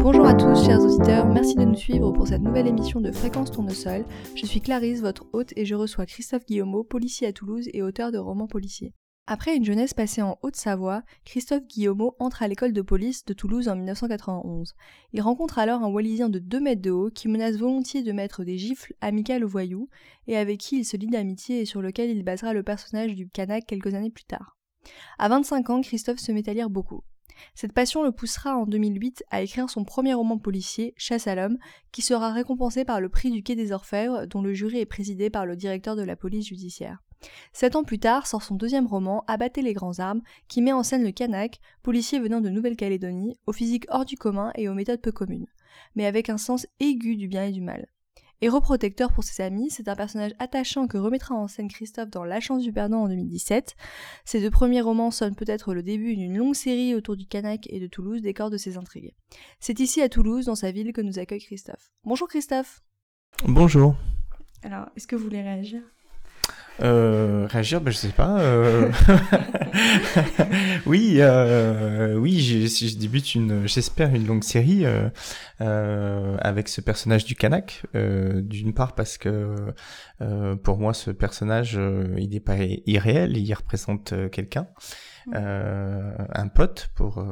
Bonjour à tous, chers auditeurs, merci de nous suivre pour cette nouvelle émission de Fréquence Tournesol. Je suis Clarisse, votre hôte, et je reçois Christophe Guillaumeau, policier à Toulouse et auteur de romans policiers. Après une jeunesse passée en Haute-Savoie, Christophe Guillaumeau entre à l'école de police de Toulouse en 1991. Il rencontre alors un Wallisien de 2 mètres de haut qui menace volontiers de mettre des gifles amicales aux voyous et avec qui il se lie d'amitié et sur lequel il basera le personnage du Canac quelques années plus tard. À 25 ans, Christophe se met à lire beaucoup. Cette passion le poussera en 2008 à écrire son premier roman policier, Chasse à l'homme, qui sera récompensé par le prix du Quai des Orfèvres, dont le jury est présidé par le directeur de la police judiciaire. Sept ans plus tard sort son deuxième roman, Abattez les grands armes, qui met en scène le Kanak, policier venant de Nouvelle-Calédonie, au physique hors du commun et aux méthodes peu communes, mais avec un sens aigu du bien et du mal. Héros protecteur pour ses amis, c'est un personnage attachant que remettra en scène Christophe dans La chance du perdant en 2017. Ces deux premiers romans sonnent peut-être le début d'une longue série autour du Kanak et de Toulouse, décor de ses intrigues. C'est ici à Toulouse, dans sa ville, que nous accueille Christophe. Bonjour Christophe Bonjour. Alors, est-ce que vous voulez réagir? Euh, réagir, ben, je sais pas. Euh... oui, euh, oui, je, débute une, j'espère une longue série euh, euh, avec ce personnage du Kanak. D'une part parce que pour moi, ce personnage, il n'est pas irréel, il représente quelqu'un, mmh. un pote pour.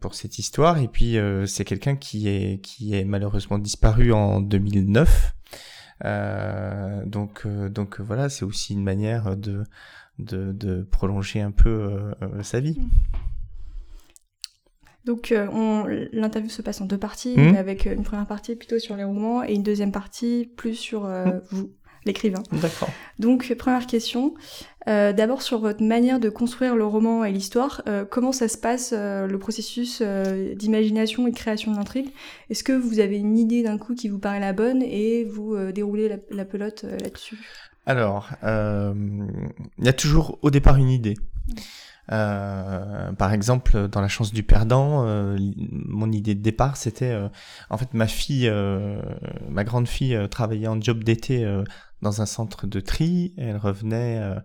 pour cette histoire et puis c'est quelqu'un qui est qui est malheureusement disparu en 2009 euh, donc, euh, donc voilà, c'est aussi une manière de, de, de prolonger un peu euh, sa vie. Donc l'interview se passe en deux parties, mmh. avec une première partie plutôt sur les romans et une deuxième partie plus sur mmh. vous l'écrivain. D'accord. Donc, première question. Euh, d'abord, sur votre manière de construire le roman et l'histoire, euh, comment ça se passe, euh, le processus d'imagination et de création de l'intrigue Est-ce que vous avez une idée d'un coup qui vous paraît la bonne et vous déroulez la, pelote là-dessus? Alors, il y a toujours au départ une idée. par exemple, dans La chance du perdant, mon idée de départ, c'était, en fait, ma fille, ma grande fille travaillait en job d'été dans un centre de tri. Elle revenait, euh,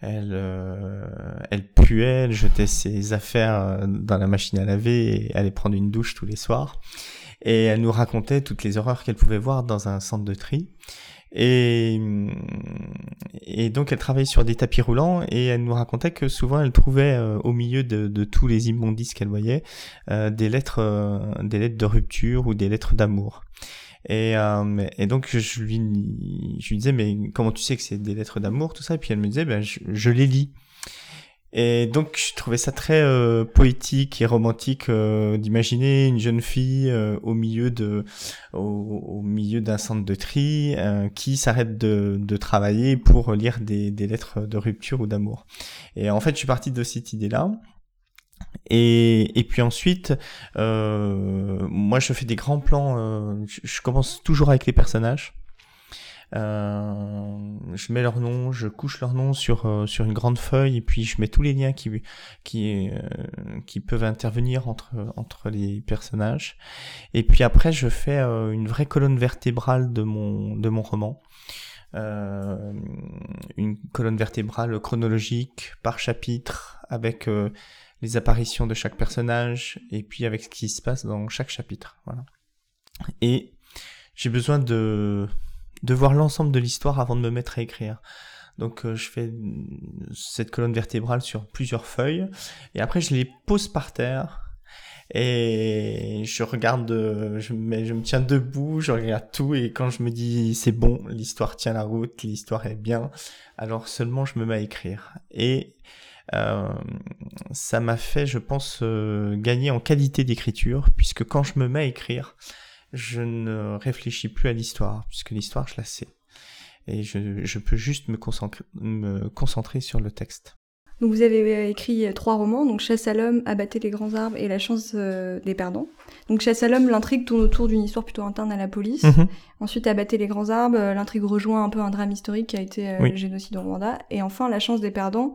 elle, euh, elle puait, elle jetait ses affaires euh, dans la machine à laver et allait prendre une douche tous les soirs. Et elle nous racontait toutes les horreurs qu'elle pouvait voir dans un centre de tri. Et, et donc elle travaillait sur des tapis roulants et elle nous racontait que souvent elle trouvait au milieu de, de, tous les immondices qu'elle voyait des lettres, des lettres de rupture ou des lettres d'amour. Et, euh, et donc je lui, je lui disais mais comment tu sais que c'est des lettres d'amour tout ça? Et puis elle me disait ben je, les lis. Et donc je trouvais ça très euh, poétique et romantique euh, d'imaginer une jeune fille euh, au milieu de au, au milieu d'un centre de tri euh, qui s'arrête de, de travailler pour lire des, des lettres de rupture ou d'amour. Et en fait je suis parti de cette idée là. Et, et puis ensuite, euh, moi je fais des grands plans. Euh, je, commence toujours avec les personnages. Euh, je mets leur nom, je couche leur nom sur euh, sur une grande feuille et puis je mets tous les liens qui qui euh, qui peuvent intervenir entre entre les personnages. Et puis après, je fais une vraie colonne vertébrale de mon de mon roman. une colonne vertébrale chronologique par chapitre avec les apparitions de chaque personnage et puis avec ce qui se passe dans chaque chapitre. Voilà. Et j'ai besoin de, de voir l'ensemble de l'histoire avant de me mettre à écrire. Donc euh, je fais cette colonne vertébrale sur plusieurs feuilles et après je les pose par terre et je regarde, je me, je me tiens debout, je regarde tout et quand je me dis c'est bon, l'histoire tient la route, l'histoire est bien, alors seulement je me mets à écrire. Et euh, ça m'a fait, je pense, euh, gagner en qualité d'écriture, puisque quand je me mets à écrire, je ne réfléchis plus à l'histoire, puisque l'histoire, je la sais. Et je, je peux juste me concentrer, me concentrer sur le texte. Donc vous avez euh, écrit trois romans, donc Chasse à l'homme, Abattez les grands arbres et La chance des perdants. Donc Chasse à l'homme, l'intrigue tourne autour d'une histoire plutôt interne à la police. Mhm. Ensuite Abattez les grands arbres, l'intrigue rejoint un peu un drame historique qui a été le génocide au Rwanda. Et enfin La chance des perdants,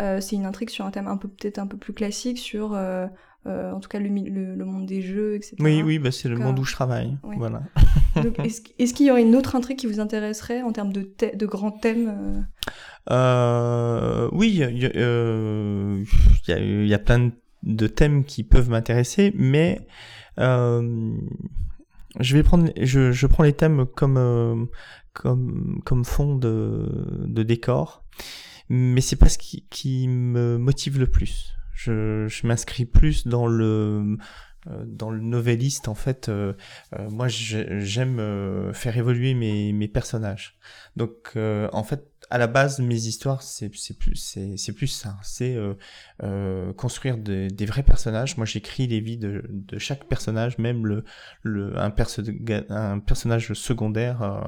euh, c'est une intrigue sur un thème un peu peut-être un peu plus classique sur euh, en tout cas le, le, monde des jeux, etc. Oui, oui, bah, c'est le monde où je travaille. Voilà. est-ce, qu'il y aurait une autre intrigue qui vous intéresserait en termes de, de grands thèmes Oui, il y, a, plein de, thèmes qui peuvent m'intéresser, mais je vais prendre, je, je prends les thèmes comme comme comme fond de, de décor, mais c'est pas ce qui, qui me motive le plus. Je, je m'inscris plus dans le euh, dans le novelliste en fait euh, euh, moi j'aime faire évoluer mes, mes personnages donc en fait à la base, mes histoires, c'est plus, c'est plus ça. C'est euh, euh, construire des, des, vrais personnages. Moi, j'écris les vies de, de, chaque personnage, même le, le un, perso un personnage secondaire. Euh,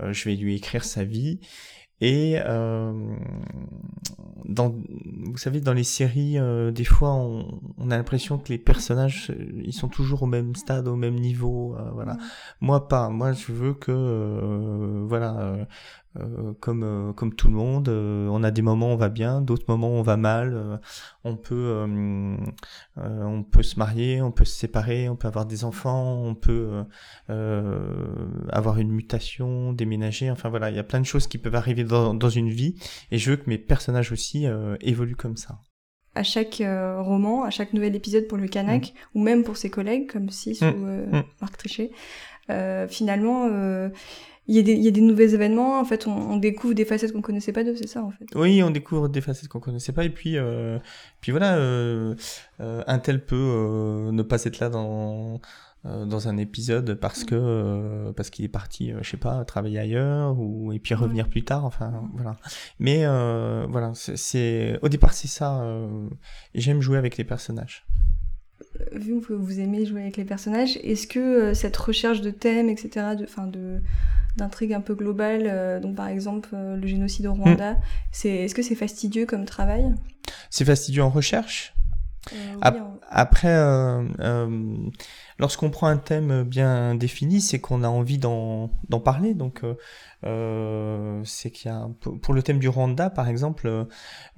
euh, je vais lui écrire sa vie. Et euh, dans, vous savez, dans les séries, euh, des fois, on, on a l'impression que les personnages, ils sont toujours au même stade, au même niveau. voilà. Moi, pas. Moi, je veux que, voilà, euh, comme euh, comme tout le monde. Euh, on a des moments où on va bien, d'autres moments où on va mal. on peut on peut se marier, on peut se séparer, on peut avoir des enfants, on peut avoir une mutation, déménager. Enfin voilà, il y a plein de choses qui peuvent arriver dans, dans une vie, et je veux que mes personnages aussi évoluent comme ça à chaque roman, à chaque nouvel épisode pour le Canac, mm. ou même pour ses collègues, comme si mm. ou mm. Marc Trichet. finalement, il y, a des, il y a des nouveaux événements, en fait, on, découvre des facettes qu'on connaissait pas d'eux, c'est ça, en fait. Oui, on découvre des facettes qu'on connaissait pas, et puis, euh, puis voilà, euh, euh, un tel peut euh, ne pas être là dans dans un épisode parce que parce qu'il est parti, je sais pas, travailler ailleurs ou et puis revenir plus tard. Enfin, voilà. Mais voilà, c'est au départ c'est ça. et j'aime jouer avec les personnages vu que vous aimez jouer avec les personnages, est-ce que cette recherche de thèmes, etc., de, fin de, d'intrigue un peu globale, euh, donc par exemple euh, le génocide au Rwanda, hmm. c'est est-ce que c'est fastidieux comme travail? C'est fastidieux en recherche? Euh, après, lorsqu'on prend un thème bien défini, c'est qu'on a envie d'en parler. Donc, c'est qu'il y a pour le thème du Rwanda, par exemple,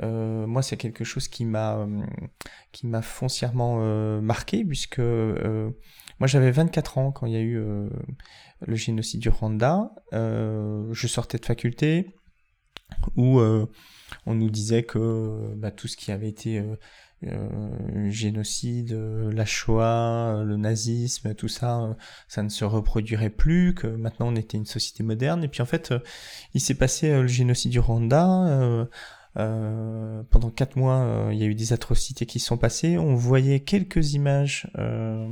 moi c'est quelque chose qui m'a qui m'a foncièrement marqué puisque moi j'avais 24 ans quand il y a eu le génocide du Rwanda. Euh, je sortais de faculté où euh, on nous disait que bah, tout ce qui avait été euh, génocide, la Shoah, le nazisme, tout ça, ça ne se reproduirait plus, que maintenant on était une société moderne. Et puis en fait, il s'est passé le génocide du Rwanda. Euh, pendant quatre mois, il y a eu des atrocités qui sont passées. On voyait quelques images euh,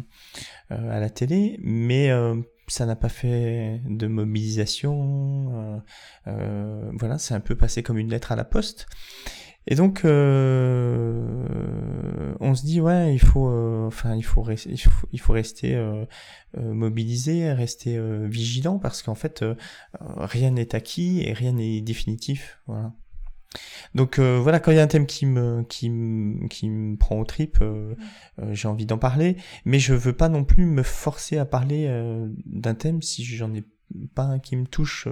à la télé, mais ça n'a pas fait de mobilisation. Euh, euh, voilà, c'est un peu passé comme une lettre à la poste. Et donc, euh, on se dit ouais, il faut, enfin, il faut, rester, il faut, rester mobilisé, rester vigilant parce qu'en fait, rien n'est acquis et rien n'est définitif. Voilà. Donc euh, voilà, quand il y a un thème qui me qui me qui me prend au trip, euh, euh, j'ai envie d'en parler, mais je veux pas non plus me forcer à parler d'un thème si j'en ai pas un qui me touche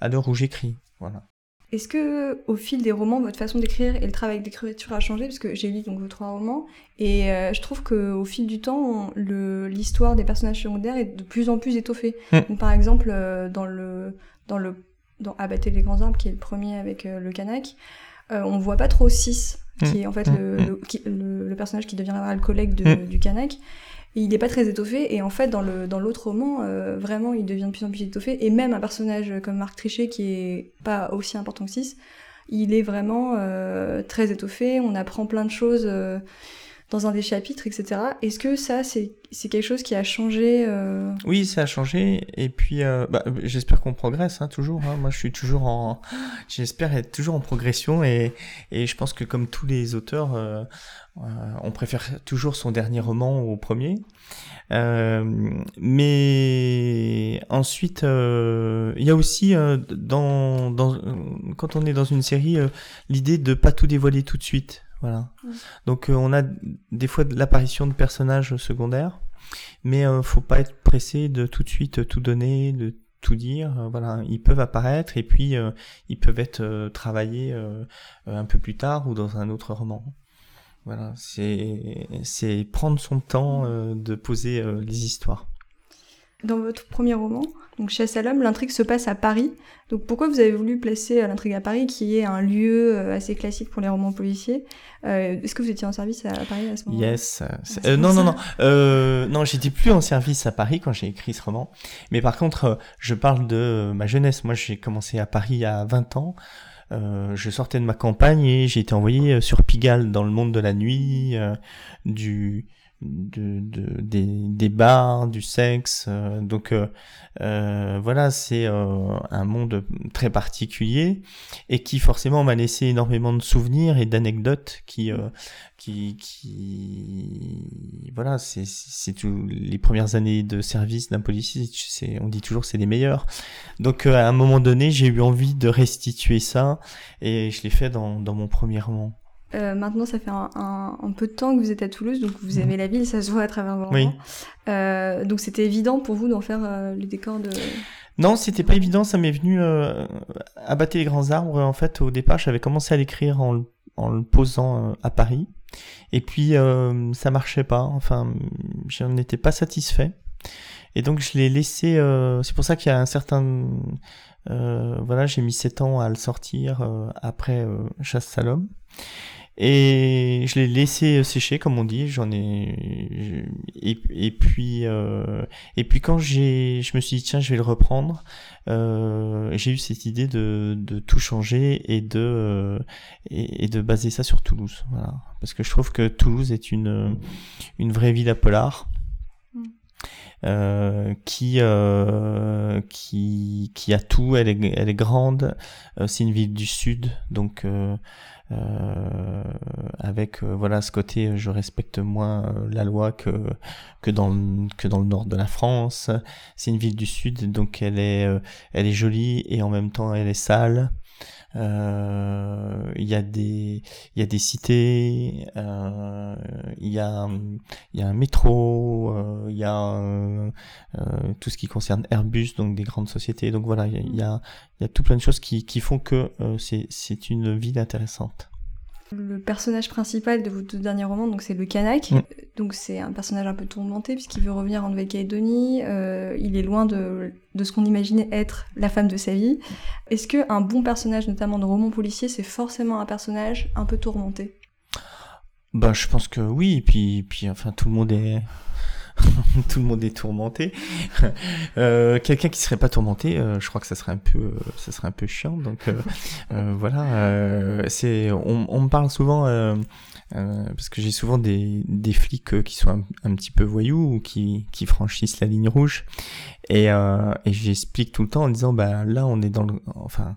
à l'heure où j'écris. Voilà. Est-ce que au fil des romans, votre façon d'écrire et le travail d'écriture a changé? Parce que j'ai lu donc vos trois romans et je trouve que au fil du temps, l'histoire des personnages secondaires est de plus en plus étoffée. Hmm. par exemple, dans le dans le dans Abattre les grands arbres, qui est le premier avec euh, le Kanak, euh, on voit pas trop 6, qui mm. est en fait mm. le, le, personnage qui deviendra le collègue du Kanak. Il n'est pas très étoffé, et en fait, dans l'autre dans roman, euh, vraiment, il devient de plus en plus étoffé. Et même un personnage comme Marc Trichet, qui est pas aussi important que 6, il est vraiment très étoffé. On apprend plein de choses dans un des chapitres, etc. Est-ce que ça, c'est quelque chose qui a changé euh... Oui, ça a changé. Et puis, euh, bah, j'espère qu'on progresse hein, toujours. Hein. Moi, je suis toujours en, j'espère être toujours en progression. Et, et je pense que comme tous les auteurs, euh, euh on préfère toujours son dernier roman au premier. Euh, mais ensuite, il y a aussi dans, dans, quand on est dans une série l'idée de pas tout dévoiler tout de suite. Voilà. Donc euh, on a des fois de l'apparition de personnages secondaires, mais euh, faut pas être pressé de tout de suite tout donner, de tout dire. Euh, voilà, ils peuvent apparaître et puis euh, ils peuvent être travaillés un peu plus tard ou dans un autre roman. Voilà, c'est prendre son temps de poser les histoires. Dans votre premier roman, donc Chasse à l'homme, l'intrigue se passe à Paris. Donc pourquoi vous avez voulu placer euh, l'intrigue à Paris, qui est un lieu euh, assez classique pour les romans policiers? Euh, Est-ce que vous étiez en service à Paris à ce moment-là? Yes. Ah, non, non, non, non. non, j'étais plus en service à Paris quand j'ai écrit ce roman. Mais par contre, je parle de ma jeunesse. Moi, j'ai commencé à Paris à 20 ans. je sortais de ma campagne et j'ai été envoyé sur Pigalle dans le monde de la nuit, du de, de des, des, bars, du sexe. Euh, donc euh, euh, voilà, c'est un monde très particulier et qui forcément m'a laissé énormément de souvenirs et d'anecdotes qui qui qui voilà, c'est c'est tout les premières années de service d'un policier, c'est on dit toujours c'est les meilleures. Donc à un moment donné, j'ai eu envie de restituer ça et je l'ai fait dans dans mon premier roman. Euh, maintenant, ça fait un, un, peu de temps que vous êtes à Toulouse, donc vous aimez la ville, ça se voit à travers vos oui. Euh, donc c'était évident pour vous d'en faire euh, le décor de... Non, c'était pas évident, ça m'est venu abattre les grands arbres. En fait, au départ, j'avais commencé à l'écrire en, en, le posant à Paris. Et puis, ça marchait pas, enfin, j'en étais pas satisfait. Et donc, je l'ai laissé... c'est pour ça qu'il y a un certain... voilà, j'ai mis 7 ans à le sortir après Chasse Salom. Et je l'ai laissé sécher, comme on dit. J'en ai et, et puis euh, et puis quand j'ai, je me suis dit tiens, je vais le reprendre. Euh, j'ai eu cette idée de, de tout changer et de euh, et, de baser ça sur Toulouse. Voilà, parce que je trouve que Toulouse est une une vraie ville à polar. Euh, qui euh, qui qui a tout elle est elle est grande euh, c'est une ville du sud donc euh, euh, avec euh, voilà ce côté je respecte moins la loi que que dans que dans le nord de la France. C'est une ville du sud donc elle est elle est jolie et en même temps elle est sale. Il y a des il y a des cités, il y a il y a un métro, il y a tout ce qui concerne Airbus donc des grandes sociétés. Donc voilà il y a il y a tout plein de choses qui, qui font que euh, c'est une ville intéressante. Le personnage principal de vos deux derniers romans, donc c'est le Kanak. Mm. Donc c'est un personnage un peu tourmenté puisqu'il veut revenir en Nouvelle-Calédonie. Euh, il est loin de, de ce qu'on imaginait être la femme de sa vie. Est-ce que un bon personnage, notamment de roman policier, c'est forcément un personnage un peu tourmenté? Ben je pense que oui. Et puis, puis enfin tout le monde est tout le monde est tourmenté. euh, Quelqu'un qui serait pas tourmenté, euh, je crois que ça serait un peu, euh, ça serait un peu chiant. Donc voilà, c'est, on, on, me parle souvent parce que j'ai souvent des, des flics qui sont un, petit peu voyous ou qui, qui franchissent la ligne rouge et, et j'explique tout le temps en disant bah là on est dans le enfin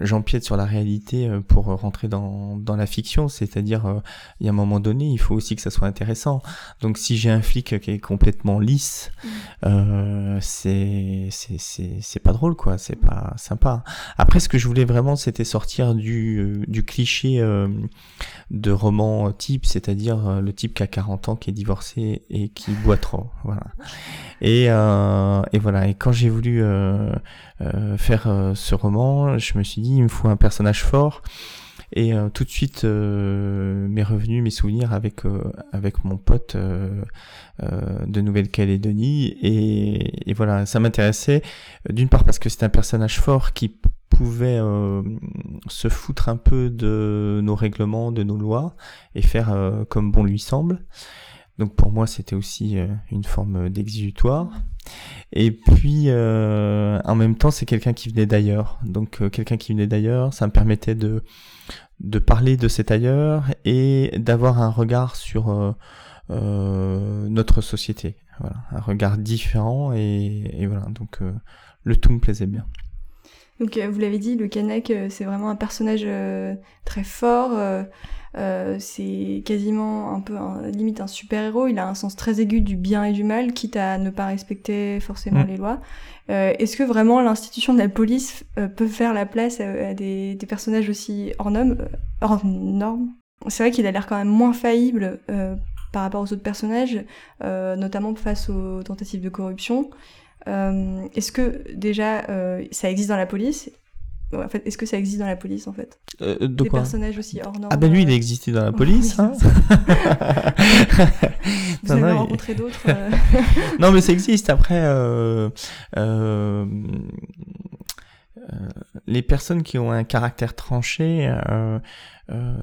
j'empiète sur la réalité pour rentrer dans, dans la fiction c'est-à-dire il y a un moment donné il faut aussi que ça soit intéressant donc si j'ai un flic qui est complètement lisse mmh. c'est c'est pas drôle quoi c'est pas sympa après ce que je voulais vraiment c'était sortir du du cliché de roman type c'est-à-dire le type qui a 40 ans qui est divorcé et qui boit trop voilà et, euh, et voilà. Et quand j'ai voulu euh, euh, faire ce roman, je me suis dit il me faut un personnage fort. Et tout de suite, m'est revenu mes souvenirs avec avec mon pote de Nouvelle-Calédonie et, et, voilà, ça m'intéressait d'une part parce que c'est un personnage fort qui pouvait se foutre un peu de nos règlements, de nos lois et faire comme bon lui semble. Donc pour moi, c'était aussi euh, une forme d'exutoire. Et puis, euh, en même temps, c'est quelqu'un qui venait d'ailleurs. Donc, euh, quelqu'un qui venait d'ailleurs, ça me permettait de, de parler de cet ailleurs et d'avoir un regard sur notre société. Voilà, un regard différent et voilà. Donc, le tout me plaisait bien. Donc, vous l'avez dit, le Kanek, c'est vraiment un personnage très fort euh, c'est quasiment un peu limite un super-héros. Il a un sens très aigu du bien et du mal, quitte à ne pas respecter forcément mm. les lois. Euh, Est-ce que vraiment l'institution de la police euh, peut faire la place à, des, des, personnages aussi hors, normes, euh, hors normes? C'est vrai qu'il a l'air quand même moins faillible par rapport aux autres personnages, notamment face aux tentatives de corruption. Est-ce que déjà ça existe dans la police? En fait, est-ce que ça existe dans la police en fait? Euh, de Des quoi? personnages aussi hors normes. Ah ben lui, il a euh, existé dans la police. hein. Vous Non, avez non, il- rencontré d'autres euh, non, mais ça existe. Après, euh, euh, euh, les personnes qui ont un caractère tranché euh, euh,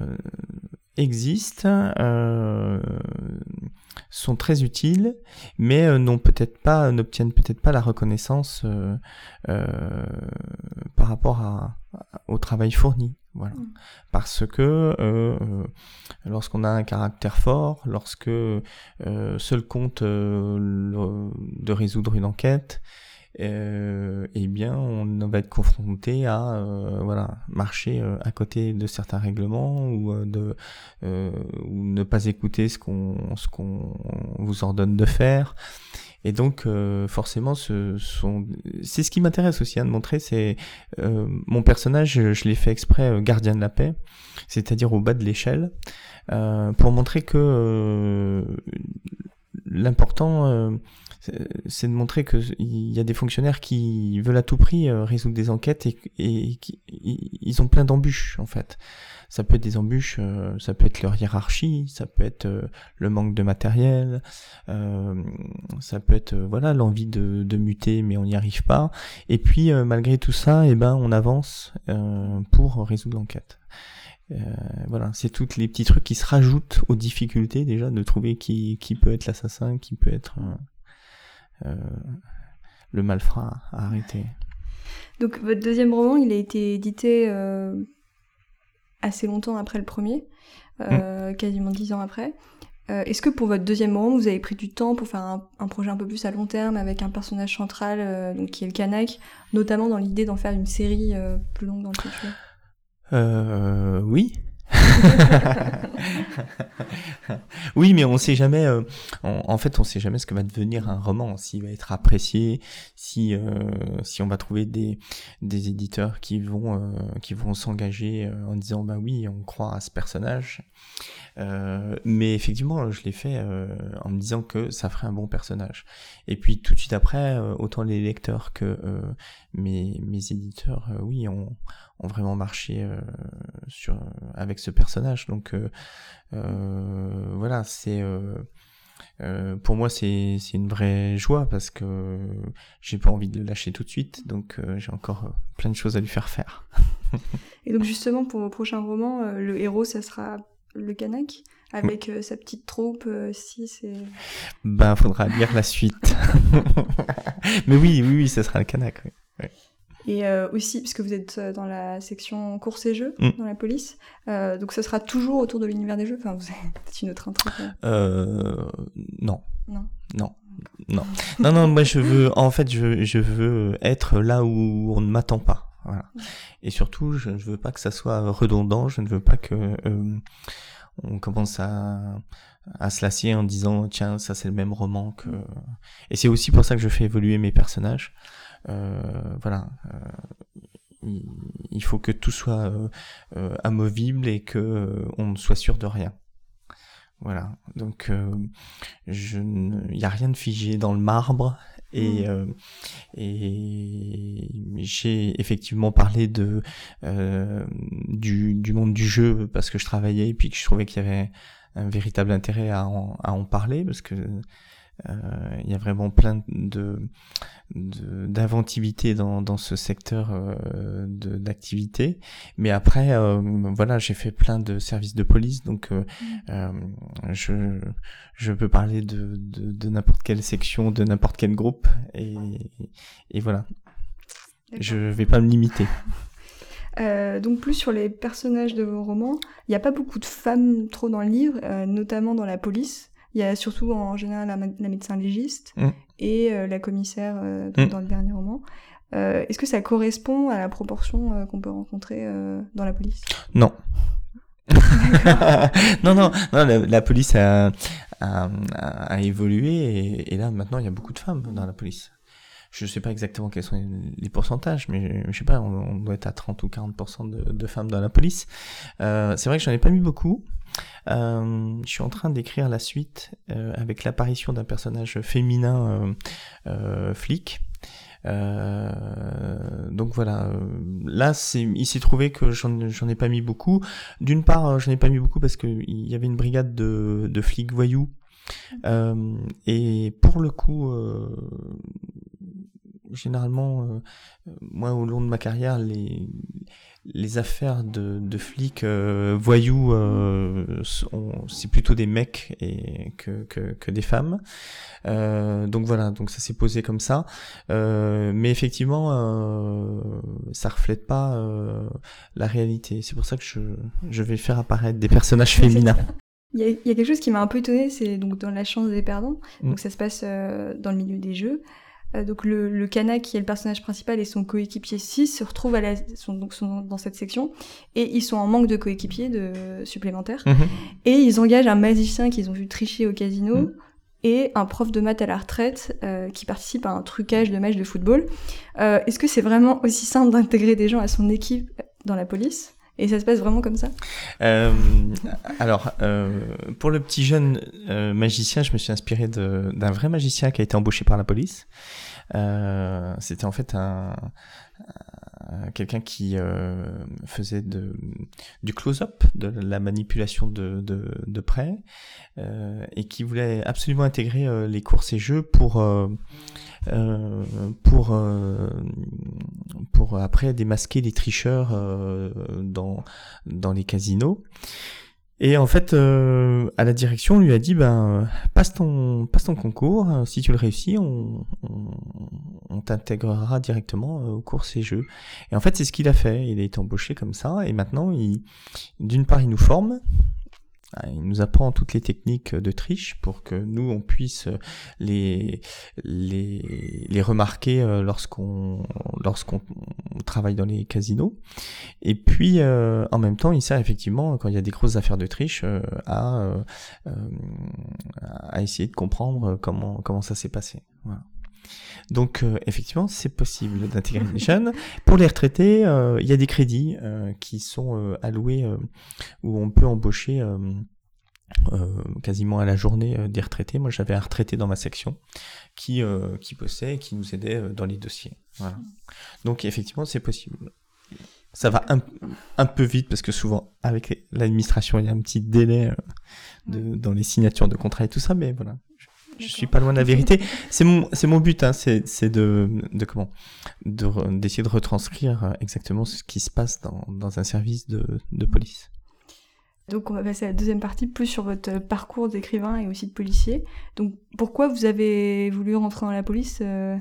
existent, euh, sont très utiles, mais euh, n'ont peut-être pas, n'obtiennent peut-être pas la reconnaissance euh, euh, par rapport à, au travail fourni. Voilà. Mm. Parce que euh, lorsqu'on a un caractère fort, lorsque euh, seul compte euh, le- de résoudre une enquête, eh bien, on va être confronté à euh, voilà marcher euh, à côté de certains règlements ou euh, de euh, ou ne pas écouter ce qu'on ce qu'on vous ordonne de faire. Et donc, euh, forcément, ce sont c'est ce qui m'intéresse aussi à de montrer. C'est euh, mon personnage, je, l'ai fait exprès euh, gardien de la paix, c'est-à-dire au bas de l'échelle, euh, pour montrer que euh, l'important, euh, c'est- de montrer que il y a des fonctionnaires qui veulent à tout prix euh, résoudre des enquêtes et, et qui ils ont plein d'embûches en fait. Ça peut être des embûches, euh, ça peut être leur hiérarchie, ça peut être euh, le manque de matériel, ça peut être voilà l'envie de, de muter mais on n'y arrive pas. Et puis malgré tout ça, eh ben on avance pour résoudre l'enquête. Euh, voilà, c'est tous les petits trucs qui se rajoutent aux difficultés déjà de trouver qui, qui peut être l'assassin, qui peut être euh, le malfrat à arrêter. Donc votre deuxième roman, il a été édité euh, assez longtemps après le premier, euh, quasiment dix ans après. Euh, Est-ce que pour votre deuxième roman, vous avez pris du temps pour faire un, un projet un peu plus à long terme avec un personnage central, euh, donc qui est le Kanak, notamment dans l'idée d'en faire une série euh, plus longue dans le futur? Euh, oui. oui, mais on sait jamais. euh, en, fait, on sait jamais ce que va devenir un roman, s'il va être apprécié, si euh, si on va trouver des des éditeurs qui vont euh, qui vont s'engager en disant bah oui, on croit à ce personnage. Mais effectivement, je l'ai fait en me disant que ça ferait un bon personnage. Et puis tout de suite après, autant les lecteurs que mes mes éditeurs, oui, ont ont vraiment marché euh, sur avec ce personnage. Donc euh, euh, voilà, c'est pour moi c'est une vraie joie parce que j'ai pas envie de le lâcher tout de suite. Donc j'ai encore plein de choses à lui faire faire. Et donc justement, pour vos prochains romans, euh, le héros, ça sera le Kanak, avec euh, sa petite troupe, euh, si c'est... Ben faudra lire la suite. Mais oui, oui, oui, ça sera le Kanak. oui. Et euh, aussi, puisque vous êtes euh, dans la section courses et jeux, Mm. dans la police, euh, donc ça sera toujours autour de l'univers des jeux? Enfin, vous avez peut-être une autre intrigue. euh, Euh, non. Non? Non. Non. Non, non, moi je veux, en fait, je, je veux être là où on ne m'attend pas. Voilà. Et surtout, je ne veux pas que ça soit redondant, je ne veux pas que euh, on commence à, à se lasser en disant tiens, ça c'est le même roman que. Et c'est aussi pour ça que je fais évoluer mes personnages. Euh, voilà. Euh, il, faut que tout soit euh, euh, amovible et que euh, on ne soit sûr de rien. Voilà. Donc, euh, je il n'y a rien de figé dans le marbre. Et, Mm. euh, et j'ai effectivement parlé de euh, du, du monde du jeu parce que je travaillais et puis que je trouvais qu'il y avait un véritable intérêt à en, à en parler parce que il y a vraiment plein de d'inventivité dans, dans ce secteur euh, d'activité. Mais après, euh, voilà, j'ai fait plein de services de police, donc euh, euh, je, je peux parler de, de, de n'importe quelle section, de n'importe quel groupe, et, et voilà. Je vais pas me limiter. Euh, donc plus sur les personnages de vos romans, il n'y a pas beaucoup de femmes trop dans le livre, euh, notamment dans la police. Il y a surtout en général la, médecin légiste Mm. et euh, la commissaire euh, Mm. dans le dernier roman. Euh, Est-ce que ça correspond à la proportion qu'on peut rencontrer dans la police? Non. non, non, non, la, la police a, a, a- a évolué et, et là maintenant il y a beaucoup de femmes dans la police. Je sais pas exactement quels sont les, pourcentages, mais je sais pas, on, on doit être à 30 ou 40% de, de femmes dans la police. Euh, c'est vrai que j'en ai pas mis beaucoup. Euh, je suis en train d'écrire la suite euh, avec l'apparition d'un personnage féminin euh, euh, flic. donc voilà. Là, c'est, il s'est trouvé que j'en, j'en ai pas mis beaucoup. D'une part, j'en ai pas mis beaucoup parce qu'il y avait une brigade de, de flics voyous. et pour le coup, généralement, moi, au long de ma carrière, les les affaires de, de flics euh, voyous, euh, c'est plutôt des mecs et que, que, que des femmes. Euh, donc voilà, donc ça s'est posé comme ça. Euh, mais effectivement, euh, ça reflète pas la réalité. C'est pour ça que je, je vais faire apparaître des personnages féminins. Il y, a, il y, a, quelque chose qui m'a un peu étonné, c'est donc dans la chance des perdants. Mm. Donc ça se passe dans le milieu des jeux. Euh, donc le, le Kana, qui est le personnage principal, et son coéquipier 6 se retrouvent à la, sont, donc, sont dans cette section, et ils sont en manque de coéquipiers de, supplémentaires. Mhm. Et ils engagent un magicien qu'ils ont vu tricher au casino, mhm. et un prof de maths à la retraite euh, qui participe à un trucage de match de football. Euh, Est-ce que c'est vraiment aussi simple d'intégrer des gens à son équipe dans la police? Et ça se passe vraiment comme ça? Euh, Alors, euh, pour le petit jeune euh, magicien, je me suis inspiré d'un vrai magicien qui a été embauché par la police. C'était en fait un, quelqu'un qui euh, faisait de, du close-up, de la manipulation de, de, de près, euh, et qui voulait absolument intégrer les courses et jeux pour euh, pour euh, pour après démasquer les tricheurs euh, dans dans les casinos. Et en fait, à la direction, on lui a dit, ben, passe ton, passe ton concours. Si tu le réussis, on, on, on t'intégrera directement aux courses et jeux. Et en fait, c'est ce qu'il a fait. Il a été embauché comme ça. Et maintenant, il, d'une part, il nous forme. Ah, il nous apprend toutes les techniques de triche pour que nous on puisse les les, les remarquer euh, lorsqu'on lorsqu'on travaille dans les casinos. Et puis euh, en même temps, il sert effectivement quand il y a des grosses affaires de triche euh, à à essayer de comprendre comment comment ça s'est passé. Voilà. Donc effectivement, c'est possible d'intégrer les jeunes. Pour les retraités, il y a des crédits qui sont alloués où on peut embaucher quasiment à la journée des retraités. Moi, j'avais un retraité dans ma section qui qui bossait et qui nous aidait dans les dossiers. Voilà. Donc effectivement, c'est possible. Ça va un, un, peu vite parce que souvent avec l'administration il y a un petit délai de, dans les signatures de contrats et tout ça, mais voilà, je suis pas loin de la vérité. C'est mon, c'est mon but, hein, c'est, de, de comment, de, d'essayer de retranscrire euh, exactement ce qui se passe dans, dans un service de, de police. Donc on va passer à la deuxième partie, plus sur votre parcours d'écrivain et aussi de policier. Donc pourquoi vous avez voulu rentrer dans la police euh,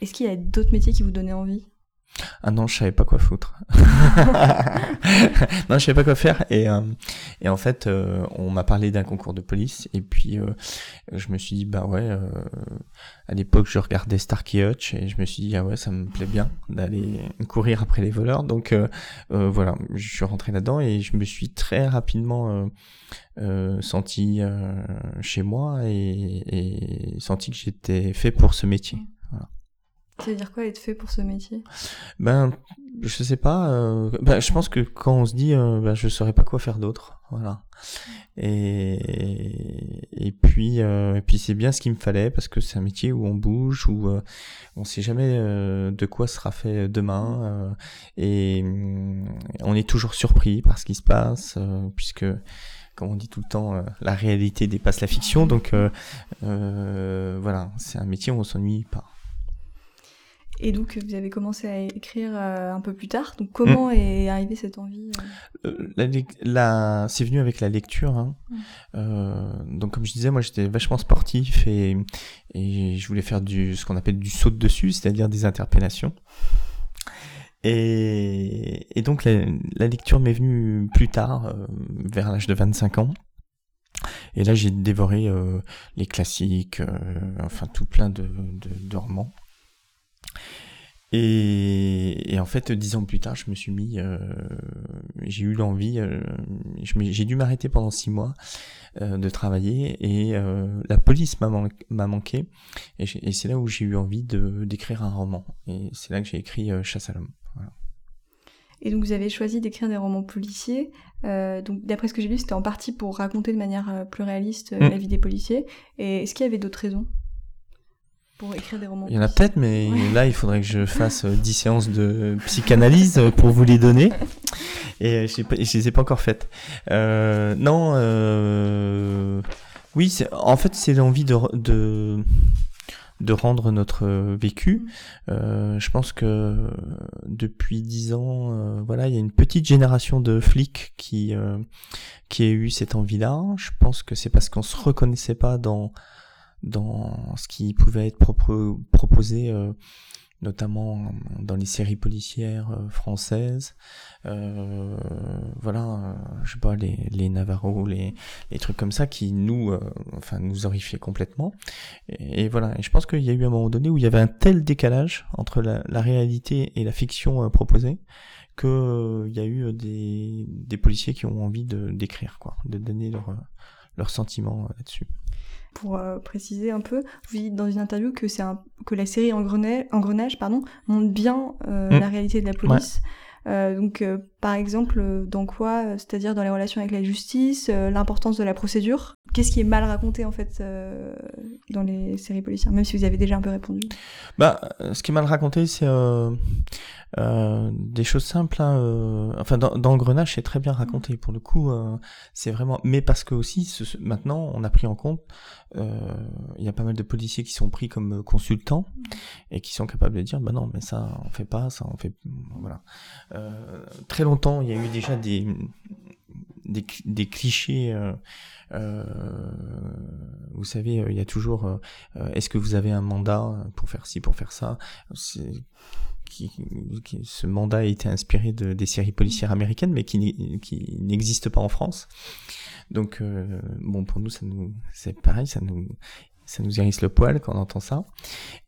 Est-ce qu'il y a d'autres métiers qui vous donnaient envie? Ah non, je savais pas quoi foutre. non, je savais pas quoi faire. Et, euh, et en fait, euh, on m'a parlé d'un concours de police. Et puis, euh, je me suis dit, bah ouais, à l'époque, je regardais Starkey Hutch. Et je me suis dit, ah ouais, ça me plaît bien d'aller courir après les voleurs. Donc, voilà, je suis rentré là-dedans et je me suis très rapidement senti chez moi et, et senti que j'étais fait pour ce métier. Ça veut dire quoi être fait pour ce métier? Ben, je sais pas. Euh, ben, je pense que quand on se dit, euh, ben, je saurais pas quoi faire d'autre, voilà. Et et puis euh, et puis c'est bien ce qu'il me fallait parce que c'est un métier où on bouge, où euh, on sait jamais euh, de quoi sera fait demain et on est toujours surpris par ce qui se passe puisque comme on dit tout le temps, la réalité dépasse la fiction. Donc voilà, c'est un métier où on s'ennuie pas. Et donc, vous avez commencé à écrire euh, un peu plus tard. Donc, comment mm. est arrivée cette envie euh euh, la, C'est venu avec la lecture. Hein. Mm. donc, comme je disais, moi, j'étais vachement sportif et, et je voulais faire du, ce qu'on appelle du saut de dessus, c'est-à-dire des interpellations. Et, et donc, la, la lecture m'est venue plus tard, vers l'âge de 25 ans. Et là, j'ai dévoré les classiques, enfin tout plein de, de, de romans. Et, et, en fait, dix ans plus tard, je me suis mis, euh, j'ai eu l'envie, euh, j'ai dû m'arrêter pendant six mois euh, de travailler et la police m'a m'a manqué et, et c'est là où j'ai eu envie d'écrire un roman et c'est là que j'ai écrit Chasse à l'homme. Voilà. Et donc vous avez choisi d'écrire des romans policiers. donc d'après ce que j'ai lu, c'était en partie pour raconter de manière plus réaliste mm. la vie des policiers. Et est-ce qu'il y avait d'autres raisons? Pour écrire des romans Il y en a peut-être, mais là, il faudrait que je fasse 10 séances de psychanalyse pour vous les donner. Et je ne les ai pas encore faites. non, oui, en fait, c'est l'envie de, de de rendre notre euh, vécu. Euh, je pense que depuis dix ans, euh, voilà, il y a une petite génération de flics qui qui a eu cette envie-là. Je pense que c'est parce qu'on se reconnaissait pas dans dans ce qui pouvait être proposé notamment dans les séries policières euh, françaises. Euh, voilà, euh, je sais pas, les, les Navarro, les, trucs comme ça qui nous, enfin, nous horrifiaient complètement. Et, voilà, et je pense qu'il y a eu un moment donné où il y avait un tel décalage entre la, réalité et la fiction proposée que il y a eu des, des policiers qui ont envie d'écrire, quoi, de donner leur, leurs sentiments là-dessus pour euh, préciser un peu, vous dites dans une interview que c'est que la série Engrenage, Engrenage pardon, montre bien euh, mm. la réalité de la police. Euh, donc, par exemple, dans quoi C'est-à-dire dans les relations avec la justice, l'importance de la procédure? Qu'est-ce qui est mal raconté en fait dans les séries policières, même si vous avez déjà un peu répondu Bah, ce qui est mal raconté, c'est euh, des choses simples, hein, euh, enfin dans, dans Grenage c'est très bien raconté pour le coup, euh, c'est vraiment, mais parce que aussi ce, maintenant on a pris en compte, il y a pas mal de policiers qui sont pris comme consultants et qui sont capables de dire bah non mais ça on fait pas, ça on fait, voilà. très longtemps il y a eu déjà des des, des clichés. Euh, vous savez, il y a toujours est-ce que vous avez un mandat pour faire ci, pour faire ça? Qui, ce mandat a été inspiré de, des séries policières américaines, mais qui, n'existe pas en France. Donc, euh, bon, pour nous, ça nous, c'est pareil, ça nous, ça nous hérisse le poil quand on entend ça.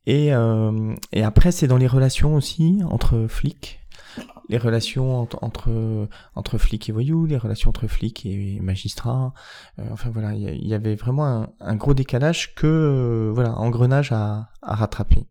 Et, euh, et après, c'est dans les relations aussi entre flics, les relations entre, entre, flics et voyous, les relations entre flics et magistrats. Euh, enfin voilà, il y, avait vraiment un, gros décalage que voilà, engrenage à, à rattraper.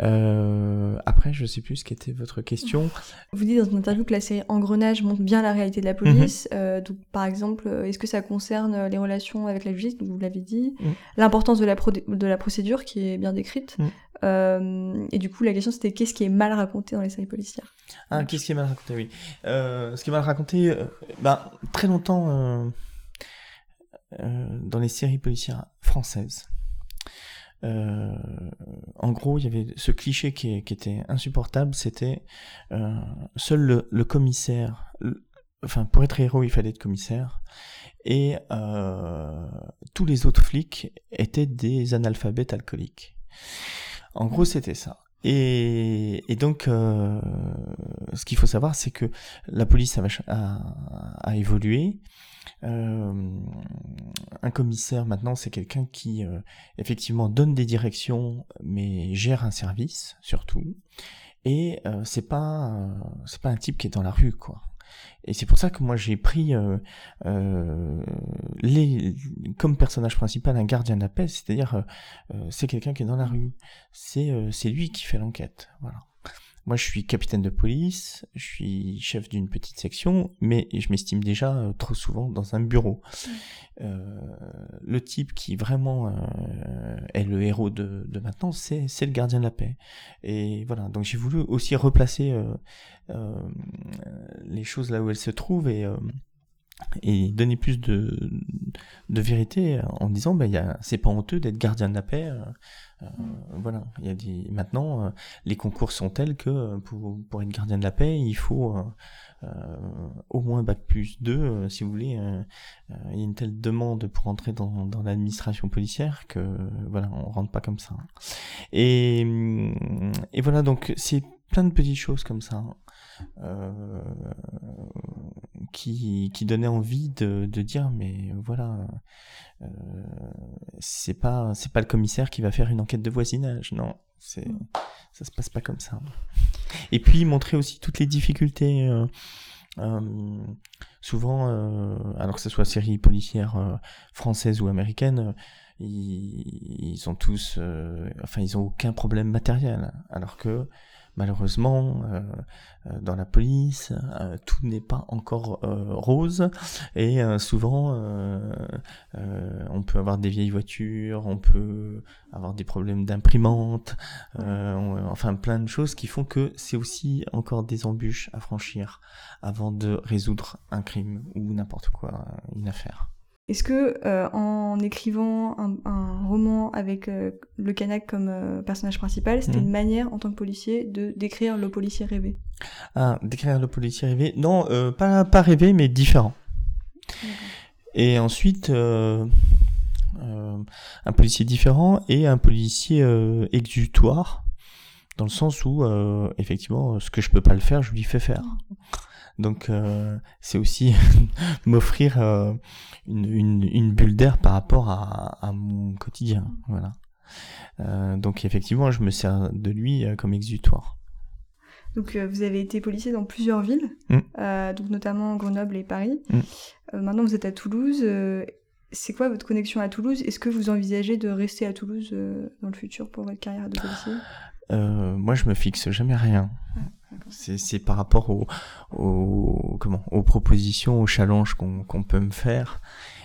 Euh, après, je sais plus ce qu'était votre question. Vous dites dans une interview que la série Engrenage montre bien la réalité de la police. Mhm. euh, donc, par exemple, euh, est-ce que ça concerne les relations avec la justice? Vous l'avez dit. Mhm. L'importance de la, de la procédure qui est bien décrite. Mhm. Euh, et du coup, la question c'était qu'est-ce qui est mal raconté dans les séries policières? Ah, qu'est-ce qui est mal raconté Oui. Ce qui est mal raconté, bah, très longtemps dans les séries policières françaises. Euh, en gros, il y avait ce cliché qui, qui était insupportable, c'était euh, seul le, le commissaire, enfin pour être héros, il fallait être commissaire, et euh, tous les autres flics étaient des analphabètes alcooliques. En gros, c'était ça. Et, et, donc, euh, ce qu'il faut savoir, c'est que la police a, a, a évolué. Euh, un commissaire maintenant, c'est quelqu'un qui euh, effectivement donne des directions, mais gère un service surtout. Et euh, c'est pas euh, c'est pas un type qui est dans la rue quoi. Et c'est pour ça que moi j'ai pris les, comme personnage principal un gardien de la paix, c'est-à-dire c'est quelqu'un qui est dans la rue, c'est c'est lui qui fait l'enquête, voilà. Moi, je suis capitaine de police, je suis chef d'une petite section, mais je m'estime déjà euh, trop souvent dans un bureau. Euh, le type qui vraiment euh, est le héros de, de maintenant, c'est le gardien de la paix. Et voilà, donc j'ai voulu aussi replacer les choses là où elles se trouvent et et donner plus de, de vérité en disant ben c'est pas honteux d'être gardien de la paix euh, voilà, il a des maintenant euh, les concours sont tels que euh, pour, pour être gardien de la paix, il faut au moins bac plus 2 si vous voulez. il y a une telle demande pour entrer dans, dans l'administration policière que voilà, on rentre pas comme ça. Et, et voilà, donc c'est plein de petites choses comme ça. Euh, qui, donnait envie de, dire mais voilà euh, c'est pas c'est pas le commissaire qui va faire une enquête de voisinage non c'est ça se passe pas comme ça. Et puis montrer aussi toutes les difficultés euh, souvent alors que ce soit série policière française ou américaine ils, ils, ont tous enfin ils ont aucun problème matériel alors que malheureusement, dans la police, tout n'est pas encore rose et souvent on peut avoir des vieilles voitures, on peut avoir des problèmes d'imprimante, enfin plein de choses qui font que c'est aussi encore des embûches à franchir avant de résoudre un crime ou n'importe quoi, une affaire. Est-ce que euh, en écrivant un, roman avec euh, le Kanak comme euh, personnage principal, c'était hmm. une manière en tant que policier de décrire le policier rêvé? Ah, décrire le policier rêvé? Non, pas, pas rêvé, mais différent. Et ensuite, un policier différent et un policier exutoire, dans le sens où, effectivement, ce que je peux pas le faire, je lui fais faire. Donc euh, c'est aussi m'offrir euh, une, une, bulle d'air par rapport à, à, mon quotidien. Voilà. Euh, donc effectivement, je me sers de lui comme exutoire. Donc vous avez été policier dans plusieurs villes, mm. donc notamment Grenoble et Paris. Mm. maintenant vous êtes à Toulouse. c'est quoi votre connexion à Toulouse? Est-ce que vous envisagez de rester à Toulouse dans le futur pour votre carrière de policier? Moi, je me fixe jamais rien. C'est par rapport aux, comment, aux propositions, aux challenges qu'on peut me faire,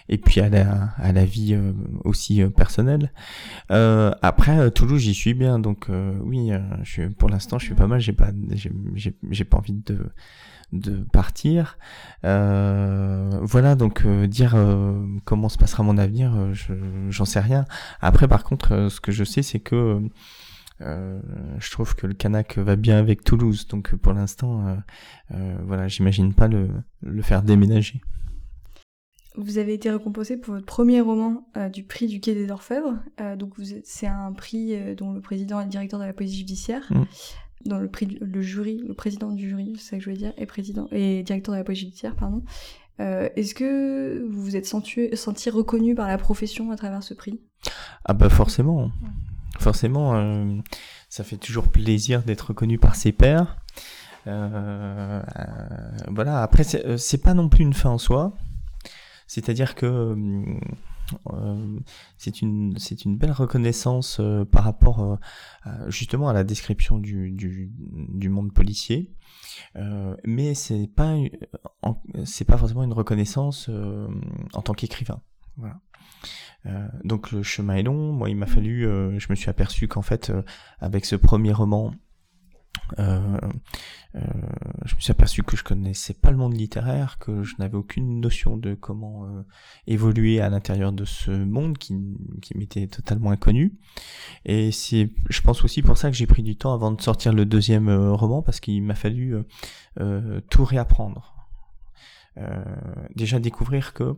et puis à la, à la vie euh, aussi euh, personnelle. Euh, après, Toulouse, j'y suis bien, donc oui, je, pour l'instant, je suis pas mal. J'ai pas, j'ai pas envie de de partir. voilà, donc dire comment se passera mon avenir, j'en sais rien. Après, par contre, ce que je sais, c'est que euh, je trouve que le Canac va bien avec Toulouse, donc pour l'instant, euh, euh, voilà, j'imagine pas le, le, faire déménager. Vous avez été récompensé pour votre premier roman du prix du Quai des Orfèvres. donc c'est un prix dont le président est le directeur de la police judiciaire. Mm. Dans le prix, le jury, le président du jury, c'est ça que je veux dire, et président et directeur de la police judiciaire, pardon. Est-ce que vous vous êtes senti, senti reconnu par la profession à travers ce prix? Ah bah forcément forcément, euh, ça fait toujours plaisir d'être reconnu par ses pairs. Euh, euh, voilà. Après, c'est pas non plus une fin en soi. C'est-à-dire que c'est une belle reconnaissance par rapport justement à la description du monde policier mais c'est pas c'est pas forcément une reconnaissance en tant qu'écrivain euh, donc le chemin est long. Moi, il m'a fallu, euh, je me suis aperçu qu'en fait, euh, avec ce premier roman, je me suis aperçu que je connaissais pas le monde littéraire, que je n'avais aucune notion de comment évoluer à l'intérieur de ce monde qui, qui m'était totalement inconnu. Et c'est, je pense aussi pour ça que j'ai pris du temps avant de sortir le deuxième roman, parce qu'il m'a fallu tout réapprendre. déjà découvrir que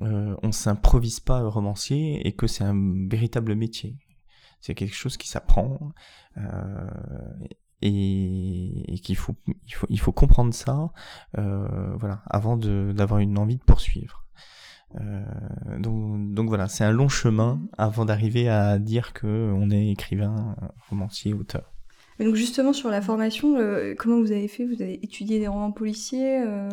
euh, on s'improvise pas romancier et que c'est un véritable métier. C'est quelque chose qui s'apprend euh, et, qu'il faut il, faut il faut comprendre ça euh, voilà avant d'avoir une envie de poursuivre. Euh, donc, donc voilà, c'est un long chemin avant d'arriver à dire que on est écrivain, romancier, auteur donc justement sur la formation, euh, comment vous avez fait? Vous avez étudié des romans policiers euh,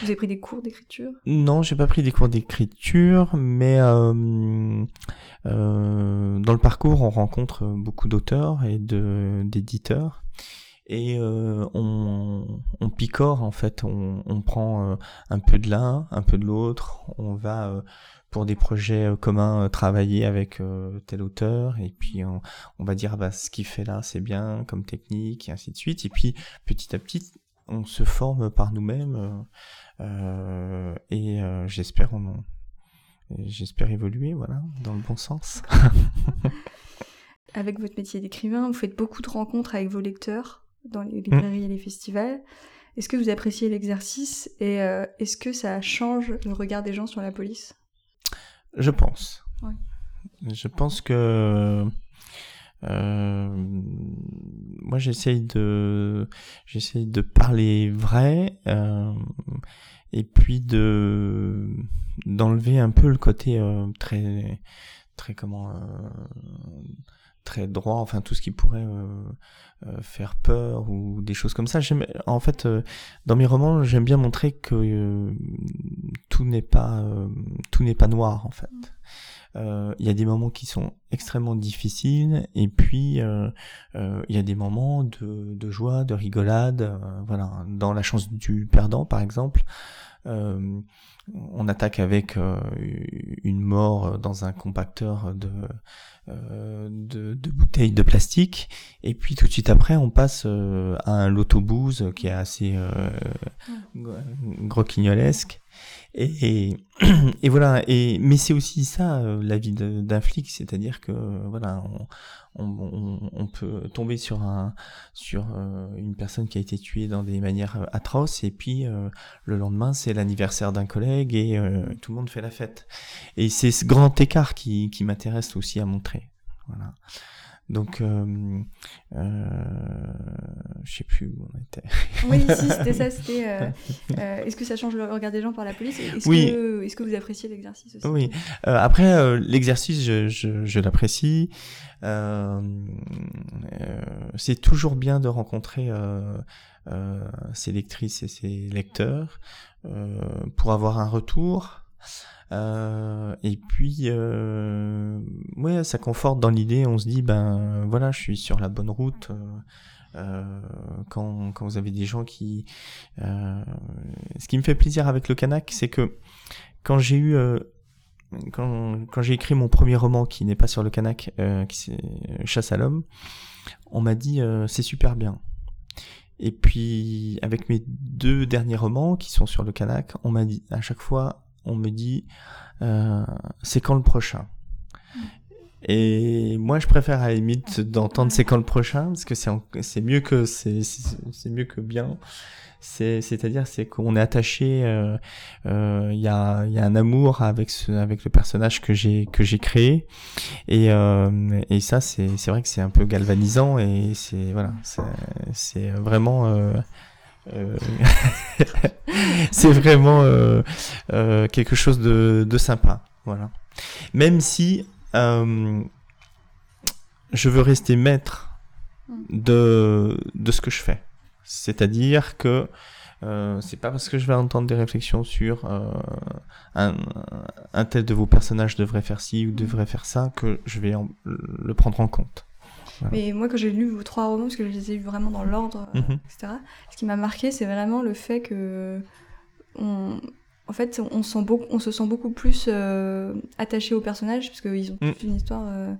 Vous avez pris des cours d'écriture? Non, j'ai pas pris des cours d'écriture, mais euh, dans le parcours, on rencontre beaucoup d'auteurs et d'éditeurs. Et on, on, picore en fait, on, prend un peu de l'un, un peu de l'autre, on va pour des projets euh, communs euh, travailler avec euh, tel auteur. Et puis on, va dire bah ce qu'il fait là c'est bien comme technique et ainsi de suite. Et puis petit à petit on se forme par nous-mêmes et j'espère j'espère évoluer voilà dans le bon sens. Avec votre métier d'écrivain vous faites beaucoup de rencontres avec vos lecteurs dans les librairies et les festivals. Est-ce que vous appréciez l'exercice et est-ce que ça change le regard des gens sur la police? Je pense. Je pense que euh, moi j'essaye de j'essaye de parler vrai euh, et puis de d'enlever un peu le côté euh, très très comment très droit enfin tout ce qui pourrait faire peur ou des choses comme ça j'aime en fait dans mes romans j'aime bien montrer que tout n'est pas tout n'est pas noir en fait il y a des moments qui sont extrêmement difficiles et puis il y a des moments de, de joie, de rigolade. voilà, dans la chance du perdant par exemple. On attaque avec une mort dans un compacteur de euh, de, de, bouteilles de plastique. Et puis tout de suite après on passe euh, à un lotobouze qui est assez euh, groquignolesque et, et, voilà. Et mais c'est aussi ça euh, la vie d'un flic. C'est-à-dire que voilà on, on, peut tomber sur un sur une personne qui a été tuée dans des manières atroces. Et puis le lendemain c'est l'anniversaire d'un collègue et tout le monde fait la fête. Et c'est ce grand écart qui, qui m'intéresse aussi à montrer. Voilà. Donc, euh, euh, je sais plus où on était. oui, si, c'était ça. C'était. Euh, euh, est-ce que ça change le regard des gens par la police? Est-ce oui. que, est-ce que vous appréciez l'exercice aussi? Oui. Euh, après, l'exercice, je, je, je l'apprécie. c'est toujours bien de rencontrer ses lectrices et ses lecteurs pour avoir un retour. Euh, et puis, euh, ouais, ça conforte dans l'idée. On se dit, ben voilà, je suis sur la bonne route. Euh, quand, quand vous avez des gens qui, euh, ce qui me fait plaisir avec le Canac, c'est que quand j'ai eu euh, quand, quand j'ai écrit mon premier roman qui n'est pas sur le Canac, euh, qui c'est Chasse à l'homme, on m'a dit c'est super bien. Et puis avec mes deux derniers romans qui sont sur le Canac, on m'a dit à chaque fois on me dit euh, c'est quand le prochain? Et moi, je préfère à la limite d'entendre c'est quand le prochain, parce que c'est mieux que c'est mieux que bien. C'est-à-dire c'est qu'on est attaché, il euh, euh, y, a, y a un amour avec ce, avec le personnage que j'ai que j'ai créé, et, euh, et ça c'est c'est vrai que c'est un peu galvanisant et c'est voilà c'est vraiment euh, euh, c'est vraiment euh, euh, quelque chose de, sympa. Voilà. Même si je veux rester maître de, ce que je fais. C'est-à-dire que euh, c'est pas parce que je vais entendre des réflexions sur euh, un, tel de vos personnages devrait faire ci ou devrait faire ça que je vais le prendre en compte. Mais moi, quand j'ai lu vos trois romans, parce que je les ai lus vraiment dans l'ordre, euh, mhm. etc., ce qui m'a marqué, c'est vraiment le fait que. On... En fait, on, sent beaucoup, on se sent beaucoup plus euh, attaché aux personnages, parce qu'ils ont toute mm. une histoire euh,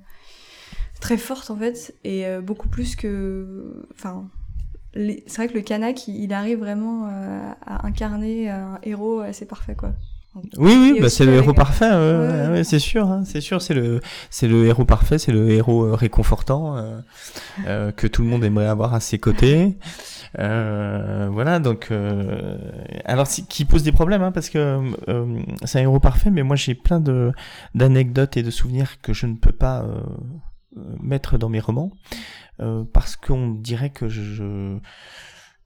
très forte, en fait, et beaucoup plus que. Enfin. C'est vrai que le Kanak, il, arrive vraiment à incarner un héros assez parfait, quoi. Oui, oui, bah c'est le héros parfait, ouais, c'est sûr, hein, c'est sûr, c'est le, c'est le héros parfait, c'est le héros euh, réconfortant euh, euh, que tout le monde aimerait avoir à ses côtés. Euh, voilà, donc, euh, alors qui pose des problèmes, hein, parce que c'est un héros parfait, mais moi j'ai plein de d'anecdotes et de souvenirs que je ne peux pas mettre dans mes romans, parce qu'on dirait que je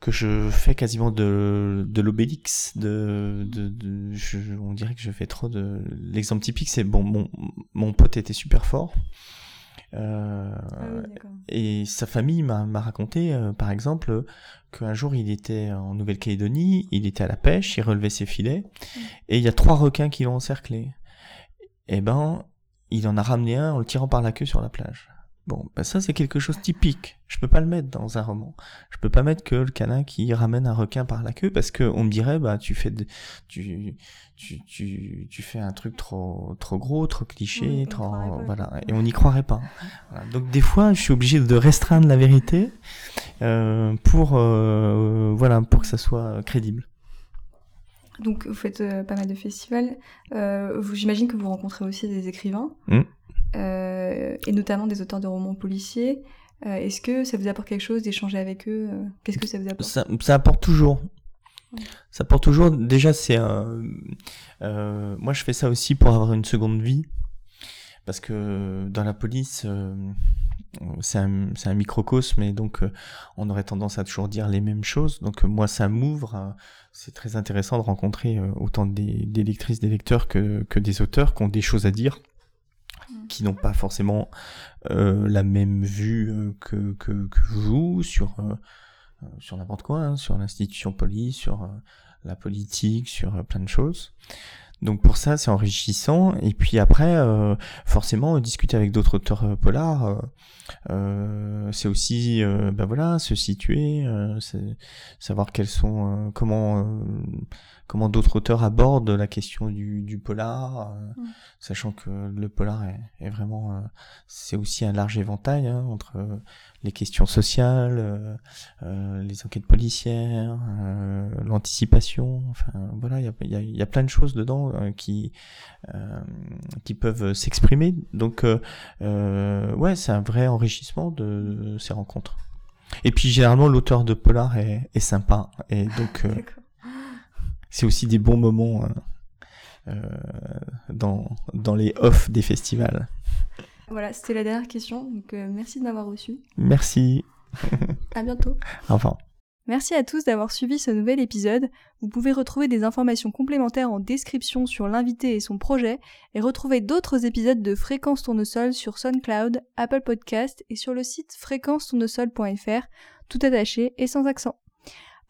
que je fais quasiment de, de l'obélix, de, de, de je, on dirait que je fais trop de. L'exemple typique, c'est bon, mon, mon pote était super fort. Euh, ah et sa famille m'a raconté, euh, par exemple, qu'un jour il était en Nouvelle-Calédonie, il était à la pêche, il relevait ses filets, mm. et il y a trois requins qui l'ont encerclé. Et eh ben, il en a ramené un en le tirant par la queue sur la plage. Bon, bah ça c'est quelque chose typique. Je peux pas le mettre dans un roman. Je peux pas mettre que le canin qui ramène un requin par la queue parce que on me dirait bah tu fais de, tu, tu, tu, tu fais un truc trop trop gros, trop cliché, trop voilà et on n'y croirait pas. Donc des fois je suis obligé de restreindre la vérité euh, pour euh, voilà pour que ça soit crédible. Donc vous faites euh, pas mal de festivals. J'imagine que vous rencontrez aussi des écrivains. Mmh. Euh, et notamment des auteurs de romans policiers. Euh, est-ce que ça vous apporte quelque chose d'échanger avec eux euh, Qu'est-ce que ça vous apporte? Ça, ça, apporte toujours. Ça apporte toujours. Déjà, c'est un. moi, je fais ça aussi pour avoir une seconde vie, parce que dans la police, c'est un, un, microcosme, et donc on aurait tendance à toujours dire les mêmes choses. Donc moi, ça m'ouvre. c'est très intéressant de rencontrer autant des, des lectrices, des lecteurs que, que des auteurs qui ont des choses à dire qui n'ont pas forcément euh, la même vue euh, que, que, que vous sur, euh, sur n'importe quoi, hein, sur l'institution police, sur la politique, sur plein de choses. donc pour ça, c'est enrichissant. Et puis après, euh, forcément, discuter avec d'autres auteurs euh, polars, euh, euh, c'est aussi, ben voilà, se situer, savoir quels sont, comment, comment d'autres auteurs abordent la question du, du polar, mm. sachant que le polar est, est vraiment, c'est aussi un large éventail hein, entre les questions sociales, euh, euh, les enquêtes policières, euh, l'anticipation. Enfin, voilà, il y a, y, a, y a, plein de choses dedans qui qui peuvent s'exprimer. Donc, ouais, c'est un vrai enrichissement de ces rencontres. Et puis généralement, l'auteur de polar est, est, sympa, et donc c'est aussi des bons moments. dans, dans les off des festivals. Voilà, c'était la dernière question. Donc, euh, merci de m'avoir reçu. Merci. à bientôt. Au revoir. Merci à tous d'avoir suivi ce nouvel épisode. Vous pouvez retrouver des informations complémentaires en description sur l'invité et son projet et retrouver d'autres épisodes de Fréquence Tournesol sur SoundCloud, Apple Podcast et sur le site fréquence-tournesol.fr, tout attaché et sans accent.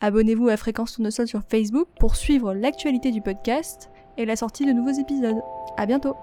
Abonnez-vous à Fréquence Tournesol sur Facebook pour suivre l'actualité du podcast et la sortie de nouveaux épisodes. À bientôt!